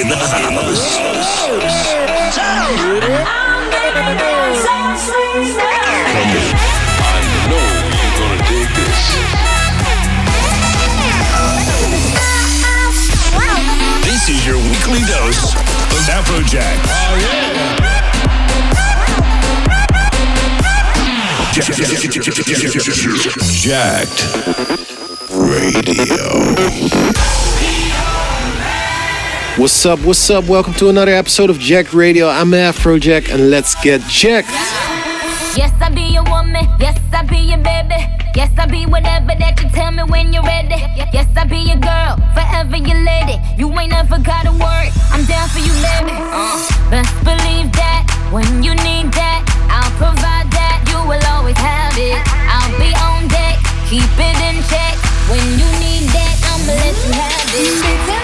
in the house. This is your weekly dose of Afrojack. Oh yeah. Jacked Radio. What's up? What's up? Welcome to another episode of Jacked Radio. I'm Afrojack, and let's get jacked. Yes, I be your woman. Yes, I be your baby. Yes, I be whatever that you tell me when you're ready. Yes, I be your girl, forever your lady. You ain't never got a word. I'm down for you, baby. Uh, best believe that when you need that, I'll provide that. You will always have it. I'll be on deck, keep it in check. When you need that, I'ma let you have it.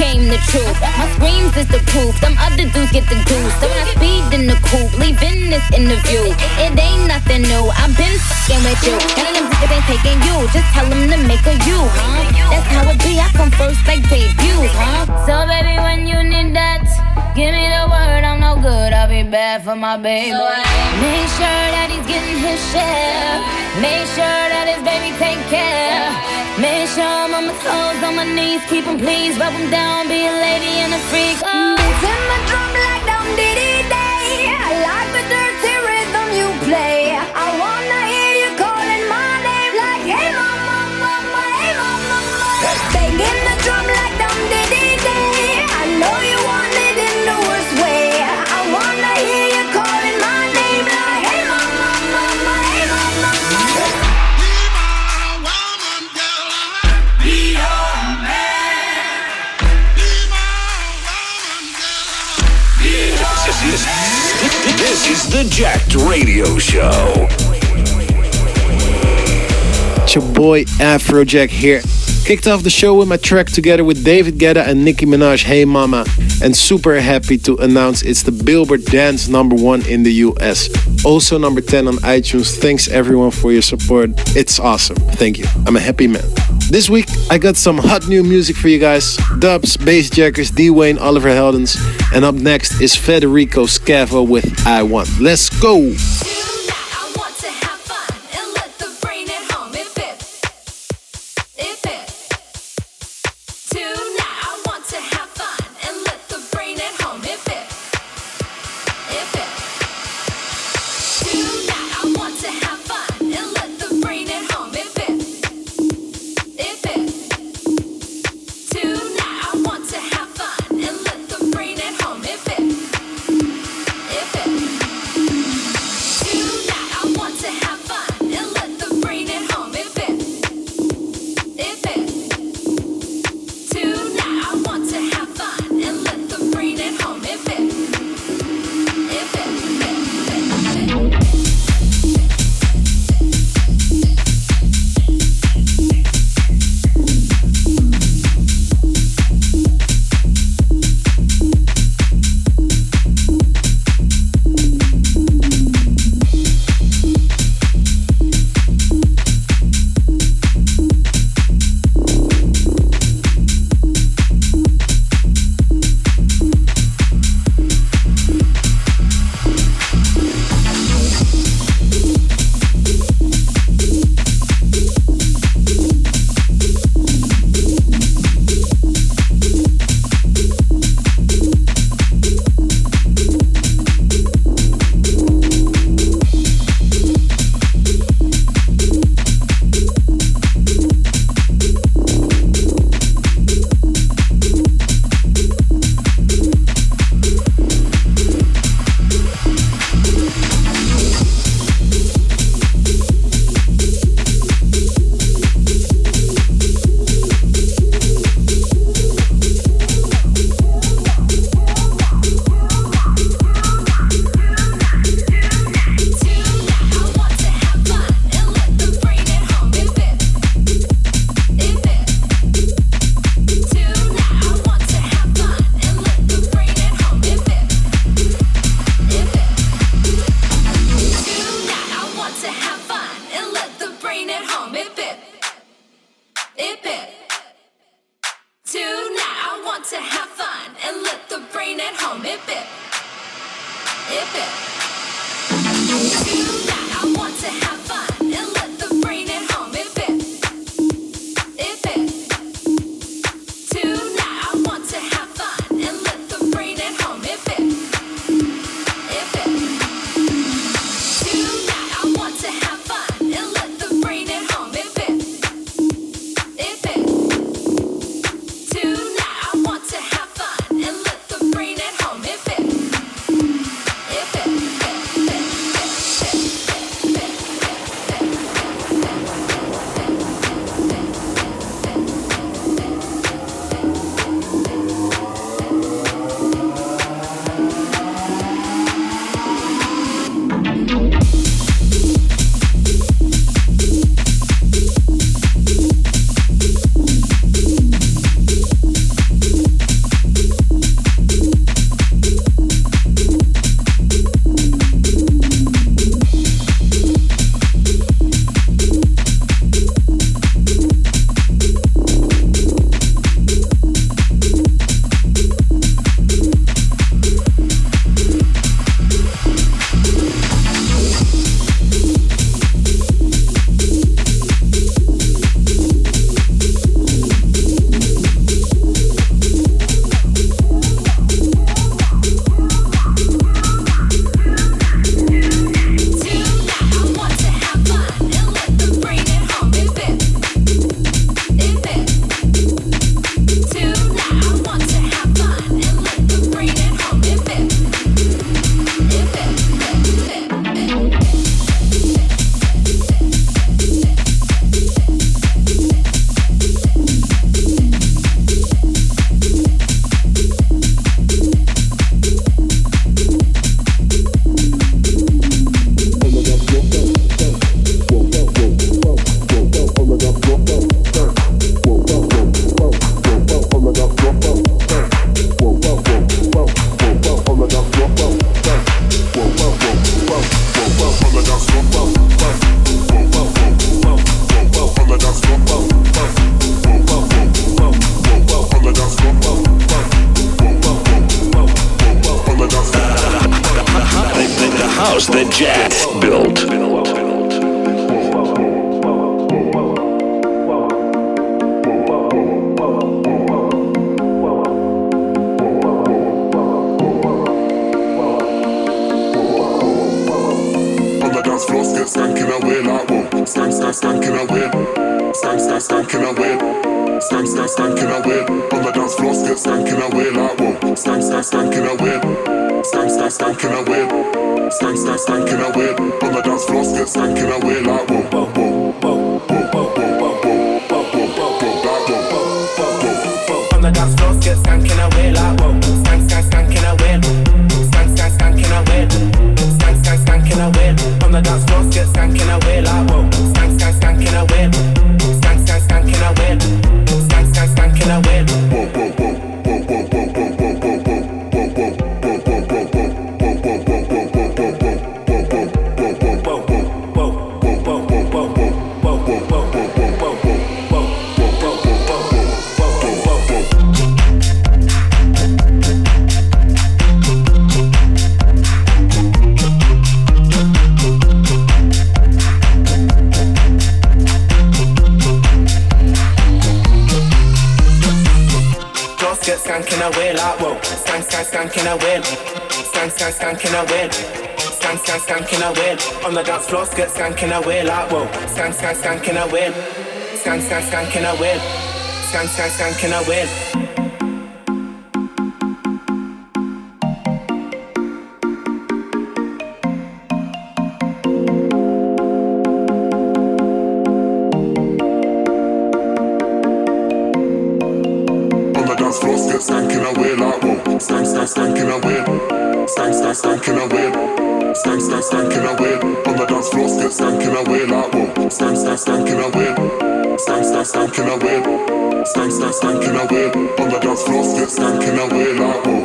came the truth. My screams is the proof, them other dudes get the goose. So when I speed in the coupe, leaving this interview, it ain't nothing new. I've been fucking with you, none of them niggas ain't taking you. Just tell them to make a you, huh? That's how it be. I come first like debuts, huh? So baby, when you need that, give me the word. I'm no good. I'll be bad for my baby. Make sure that he's getting his share. Make sure that his baby take care. Make sure I'm on my toes, on my knees, keep 'em please, rub 'em down, be a lady and a freak. Oh. Beats in my drum This is the Jacked Radio Show. It's your boy Afrojack here. Kicked off the show with my track together with David Guetta and Nicki Minaj, Hey Mama, and super happy to announce it's the Billboard Dance number one in the US. Also number 10 on iTunes. Thanks everyone for your support. It's awesome. Thank you. I'm a happy man. This week I got some hot new music for you guys. Dubs, Bassjackers, D Wayne, Oliver Heldens, and up next is Federico Scavo with I Want. Let's go! house the Jazz built. Skanking away like whoa. Skank, skank, skanking away. Skank, skank, skanking away. Skank, skank, skanking away. Skanking away like whoa, skank, skank, skanking away, skank, skank, skanking away, skank, skank, skanking away On the dance floor, still skanking away like whoa. Skank, skank, skanking away. Skank, skank, skanking away. Skank, skank, skanking away. On the dance floor, still skanking away like whoa.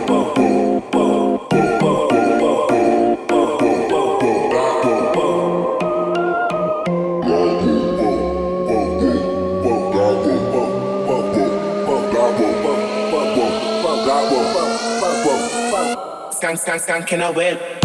Skank, skank, skanking away.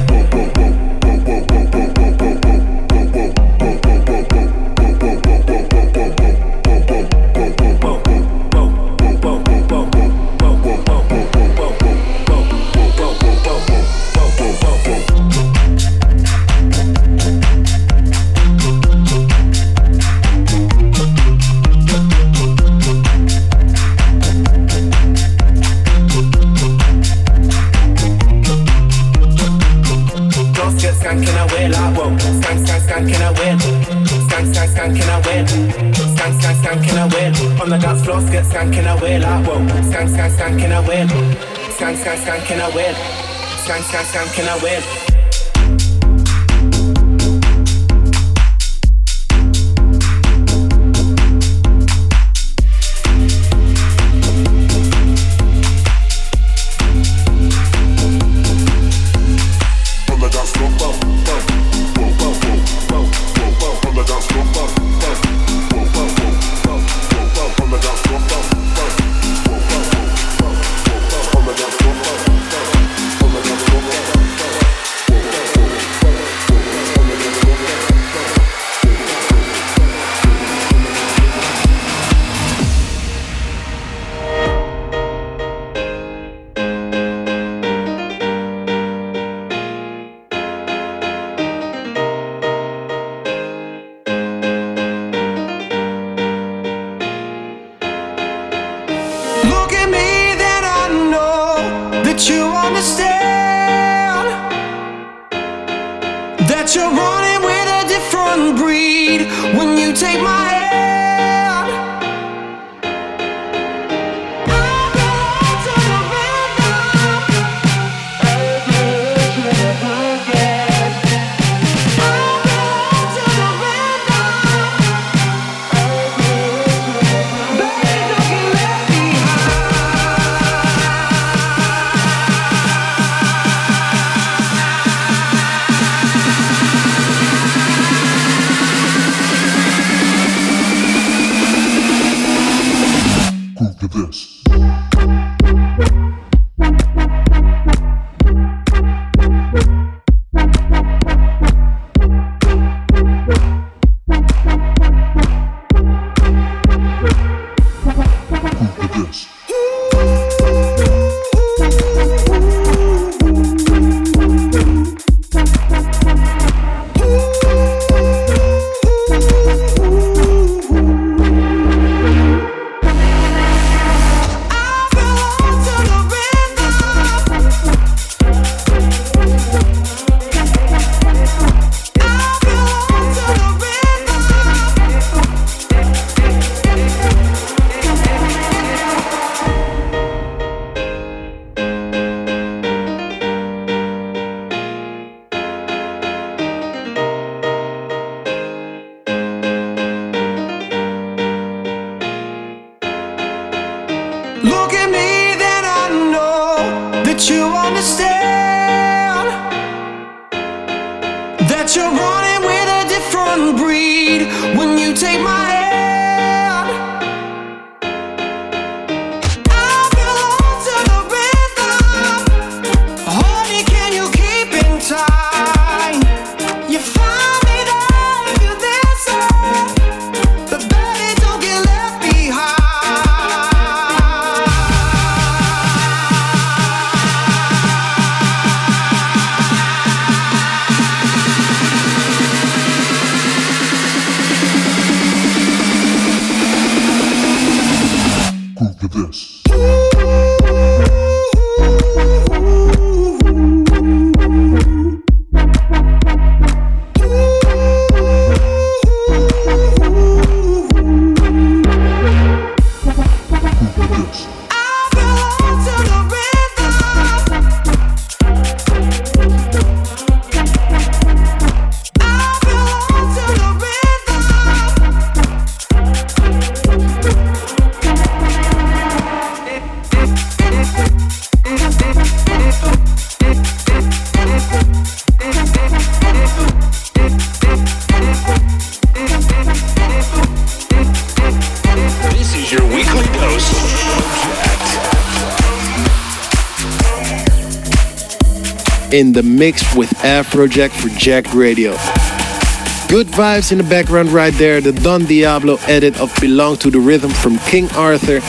skank, skank, can I win? Skank, skank, skank, can I win? In the mix with Afrojack for Jacked Radio. Good vibes in the background right there. The Don Diablo edit of Belong to the Rhythm from King Arthur.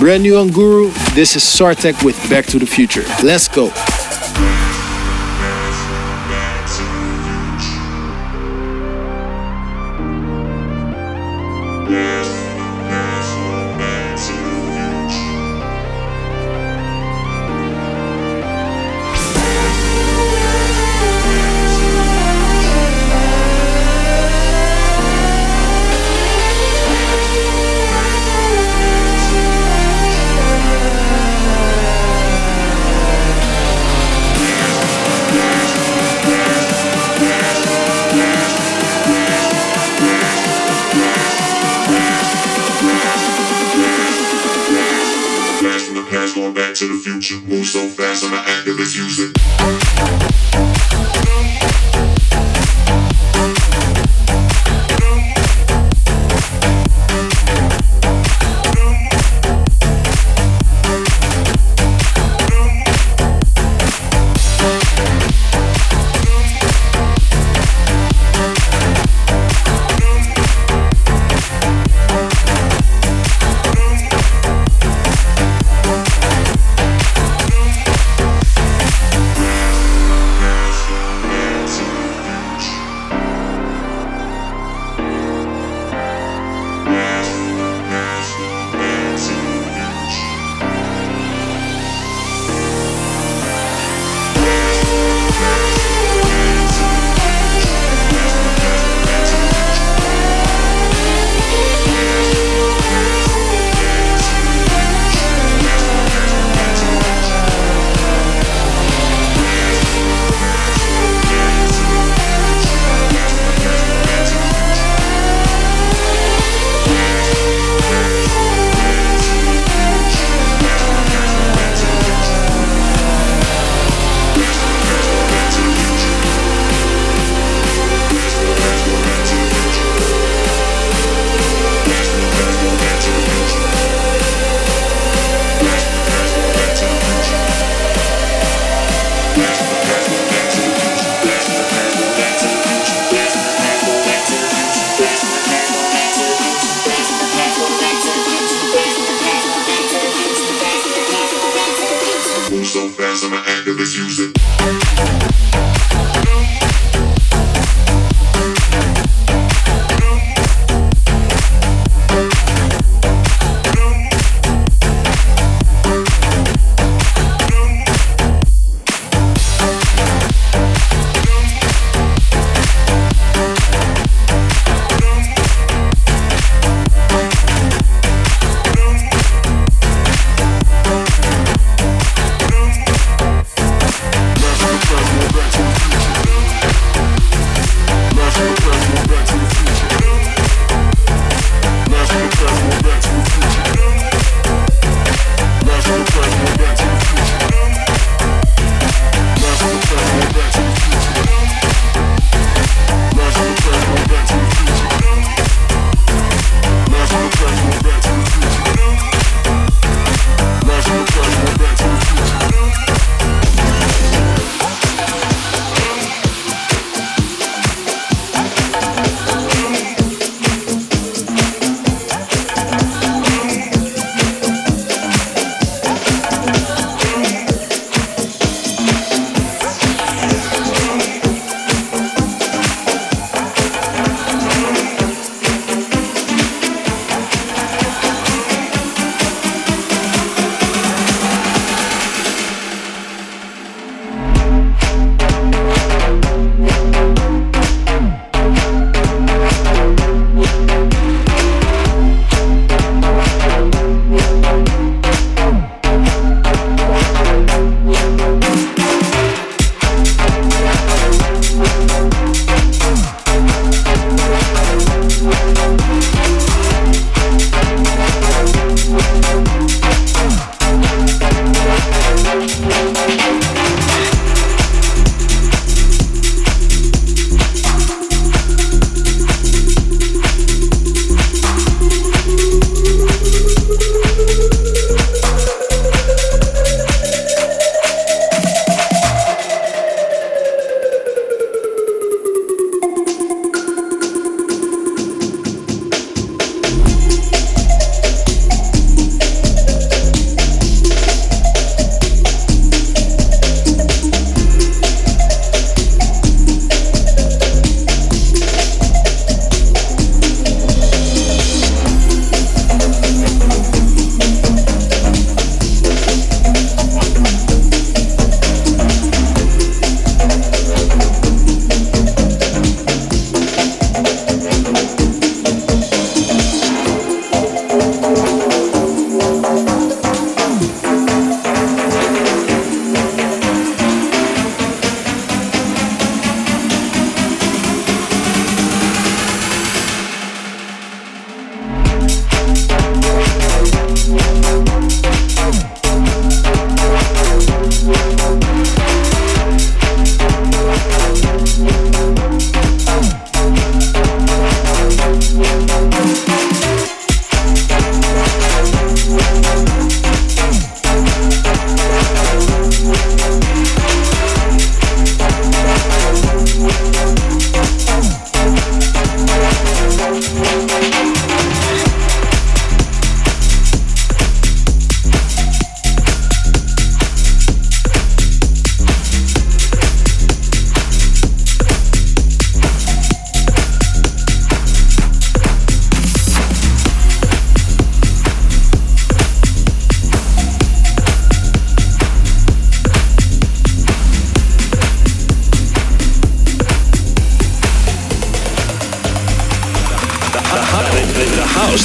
Brand new on Guru. This is Sartek with Back to the Future. Let's go.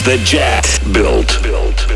That Jack built. built.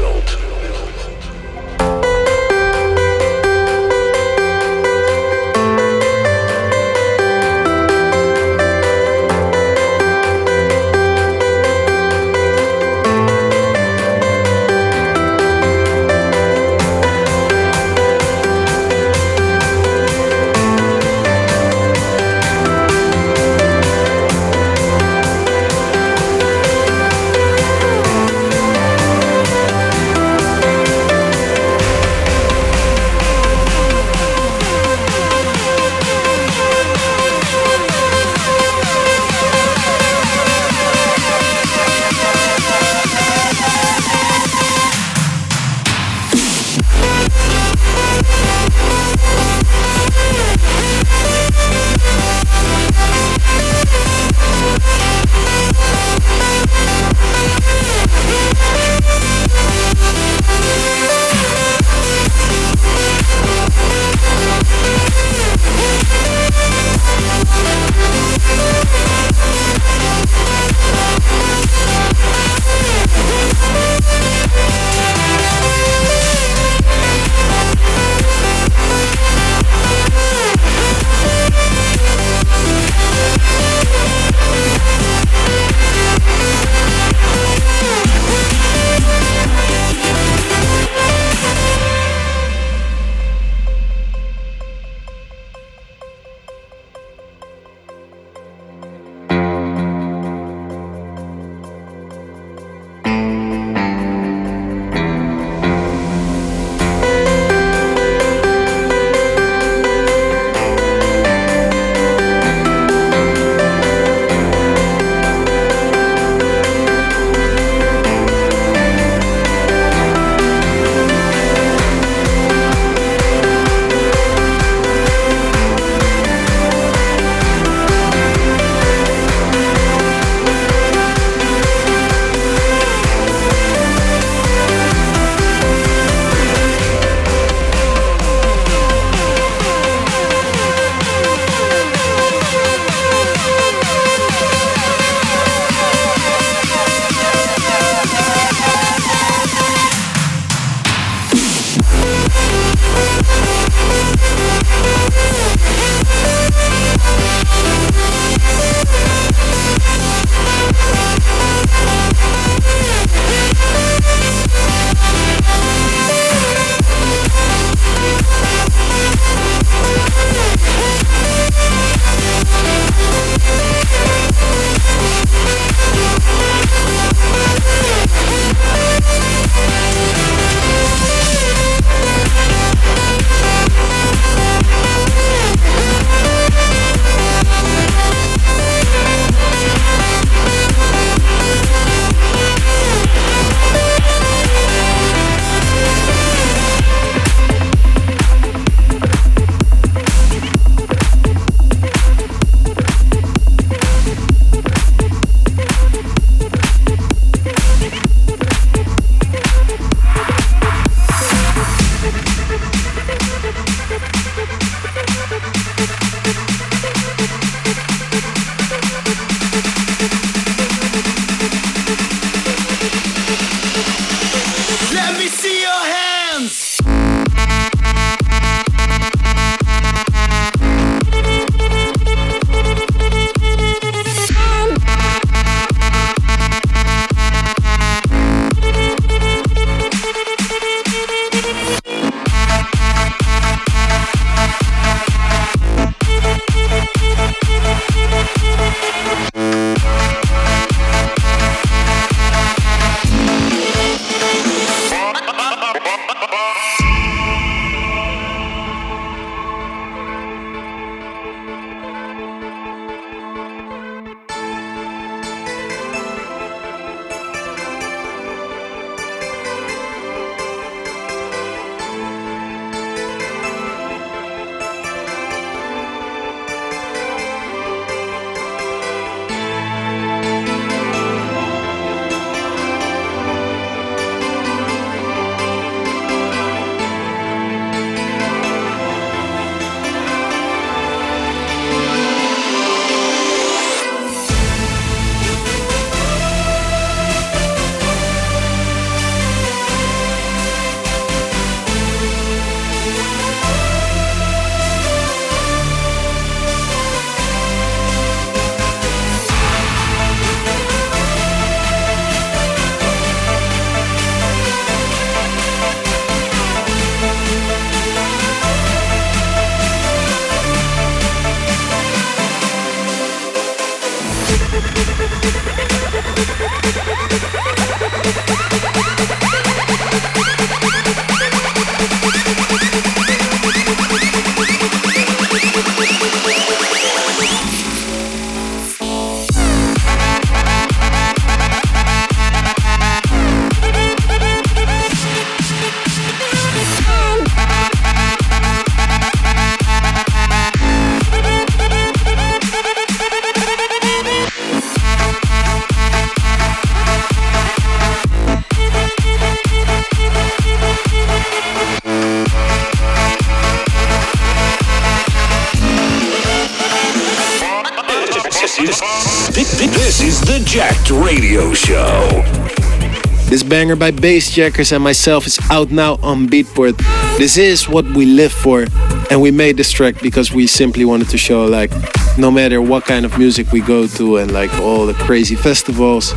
By Bassjackers and myself is out now on Beatport. This is what we live for, and we made this track because we simply wanted to show like no matter what kind of music we go to and like all the crazy festivals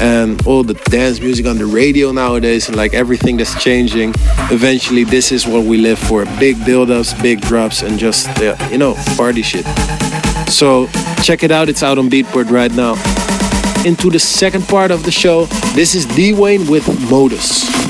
and all the dance music on the radio nowadays and like everything that's changing, eventually this is what we live for. Big build-ups, big drops, and just uh, you know, party shit. So check it out, it's out on Beatport right now into the second part of the show. This is D Wayne with Modus.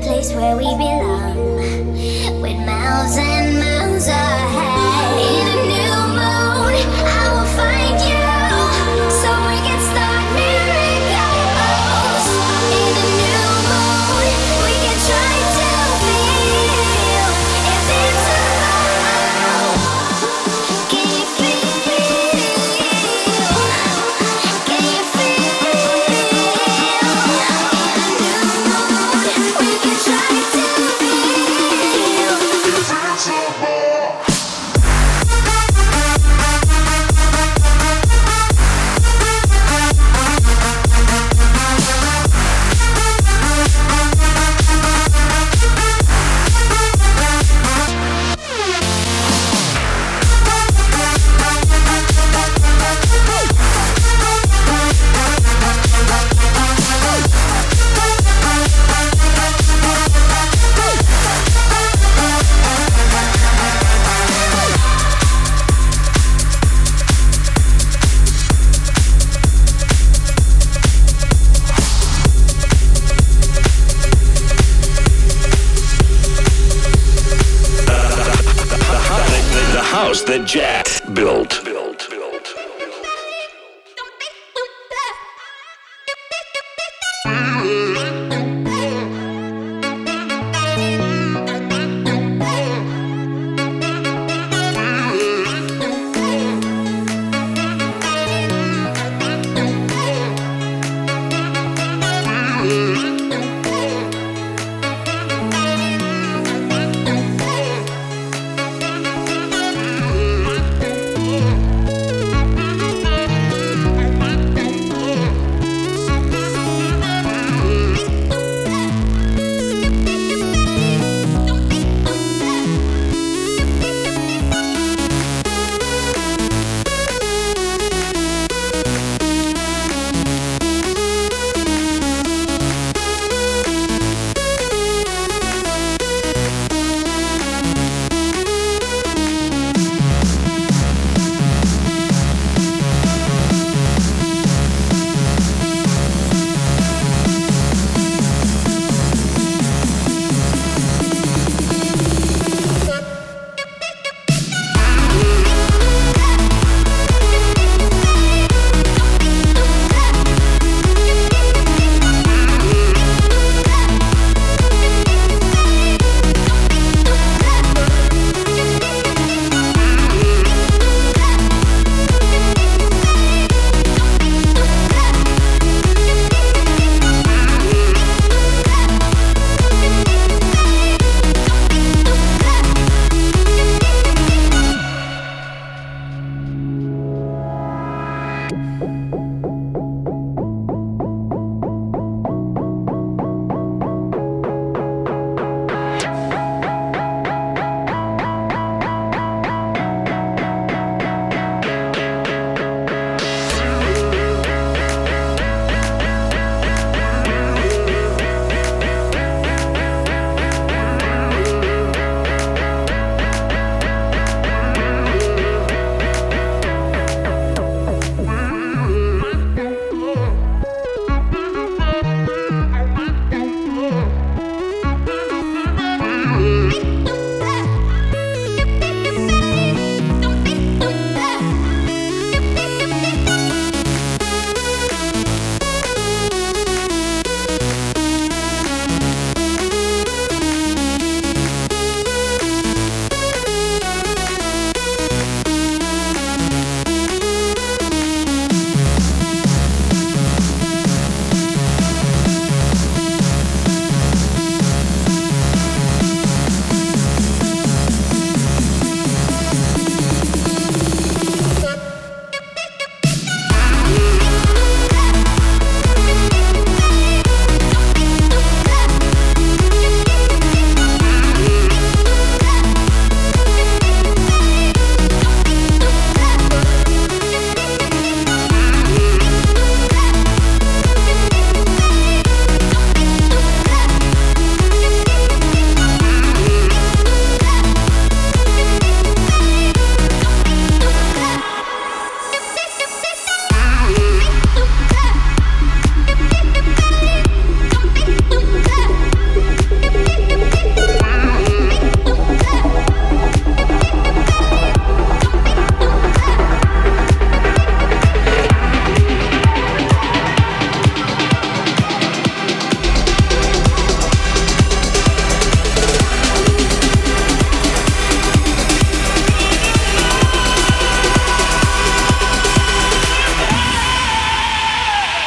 Place where we belong, with mouths and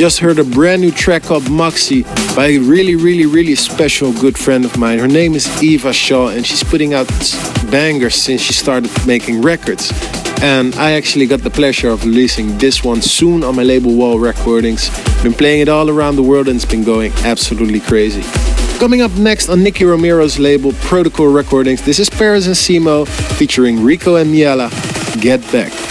just heard a brand new track called Moxie by a really, really, really special good friend of mine. Her name is Eva Shaw, and she's putting out bangers since she started making records. And I actually got the pleasure of releasing this one soon on my label Wall Recordings. Been playing it all around the world and it's been going absolutely crazy. Coming up next on Nicky Romero's label Protocol Recordings, this is Paris and Simo featuring Rico and Miella. Get back.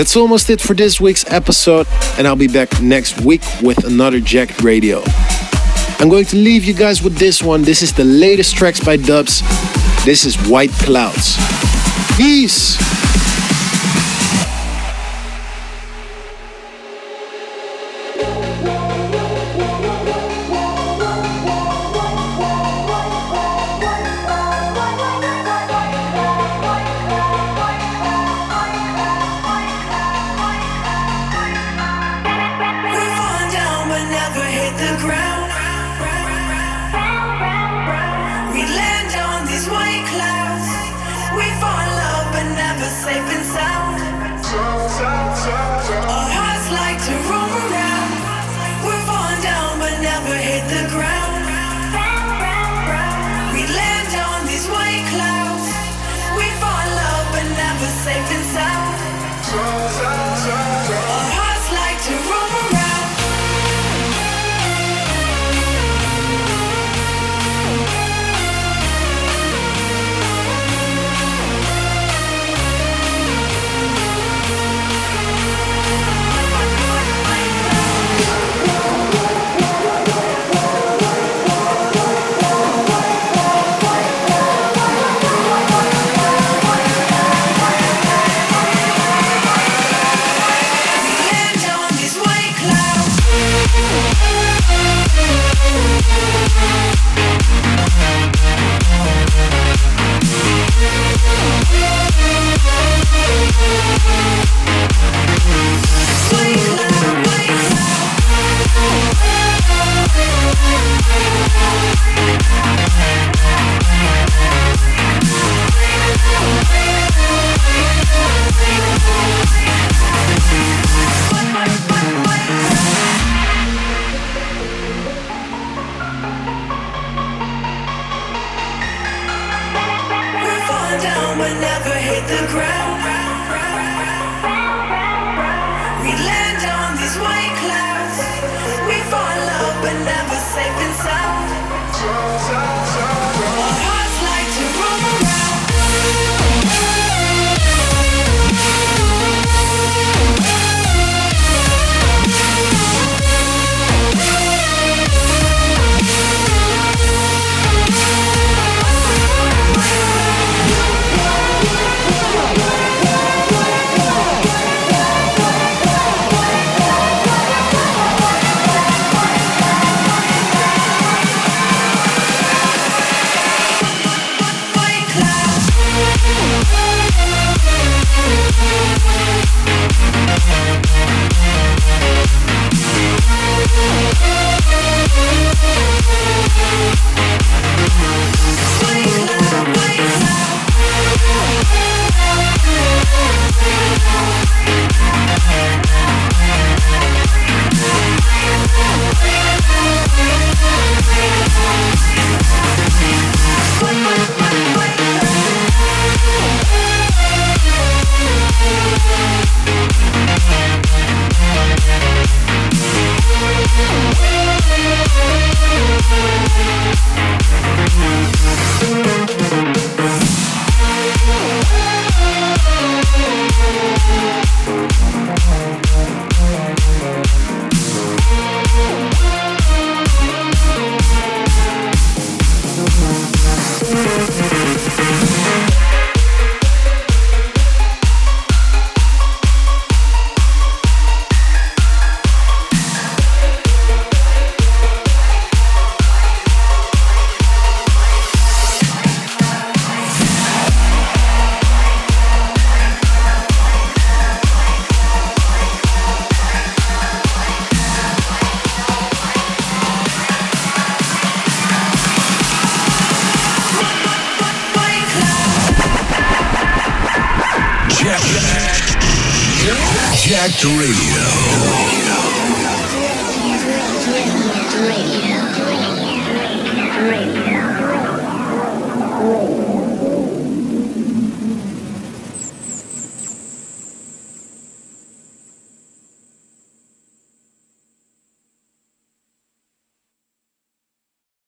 That's almost it for this week's episode, and I'll be back next week with another Jacked Radio. I'm going to leave you guys with this one. This is the latest tracks by Dubs. This is White Clouds. Peace!